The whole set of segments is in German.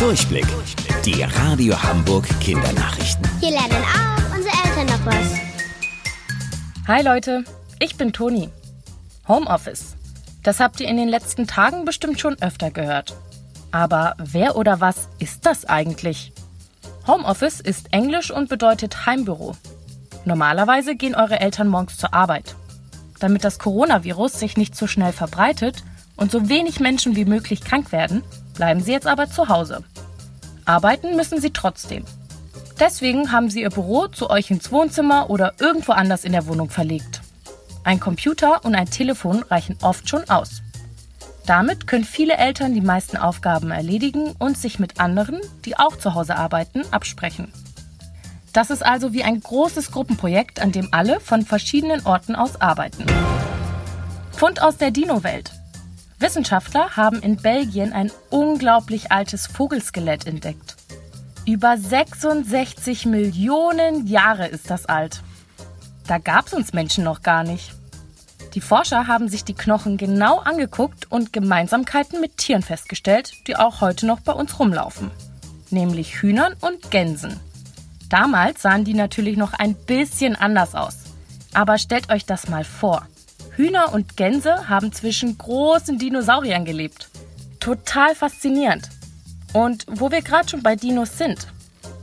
Durchblick. Die Radio Hamburg Kindernachrichten. Hier lernen auch unsere Eltern noch was. Hi Leute, ich bin Toni. Homeoffice. Das habt ihr in den letzten Tagen bestimmt schon öfter gehört. Aber wer oder was ist das eigentlich? Homeoffice ist Englisch und bedeutet Heimbüro. Normalerweise gehen eure Eltern morgens zur Arbeit. Damit das Coronavirus sich nicht so schnell verbreitet und so wenig Menschen wie möglich krank werden, bleiben sie jetzt aber zu Hause. Arbeiten müssen sie trotzdem. Deswegen haben sie ihr Büro zu euch ins Wohnzimmer oder irgendwo anders in der Wohnung verlegt. Ein Computer und ein Telefon reichen oft schon aus. Damit können viele Eltern die meisten Aufgaben erledigen und sich mit anderen, die auch zu Hause arbeiten, absprechen. Das ist also wie ein großes Gruppenprojekt, an dem alle von verschiedenen Orten aus arbeiten. Fund aus der Dino-Welt. Wissenschaftler haben in Belgien ein unglaublich altes Vogelskelett entdeckt. Über 66 Millionen Jahre ist das alt. Da gab es uns Menschen noch gar nicht. Die Forscher haben sich die Knochen genau angeguckt und Gemeinsamkeiten mit Tieren festgestellt, die auch heute noch bei uns rumlaufen. Nämlich Hühnern und Gänsen. Damals sahen die natürlich noch ein bisschen anders aus. Aber stellt euch das mal vor. Hühner und Gänse haben zwischen großen Dinosauriern gelebt. Total faszinierend. Und wo wir gerade schon bei Dinos sind,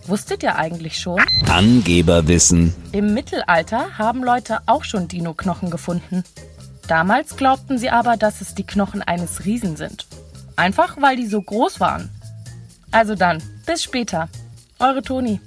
wusstet ihr eigentlich schon? Angeberwissen. Im Mittelalter haben Leute auch schon Dino-Knochen gefunden. Damals glaubten sie aber, dass es die Knochen eines Riesen sind. Einfach weil die so groß waren. Also dann, bis später. Eure Toni.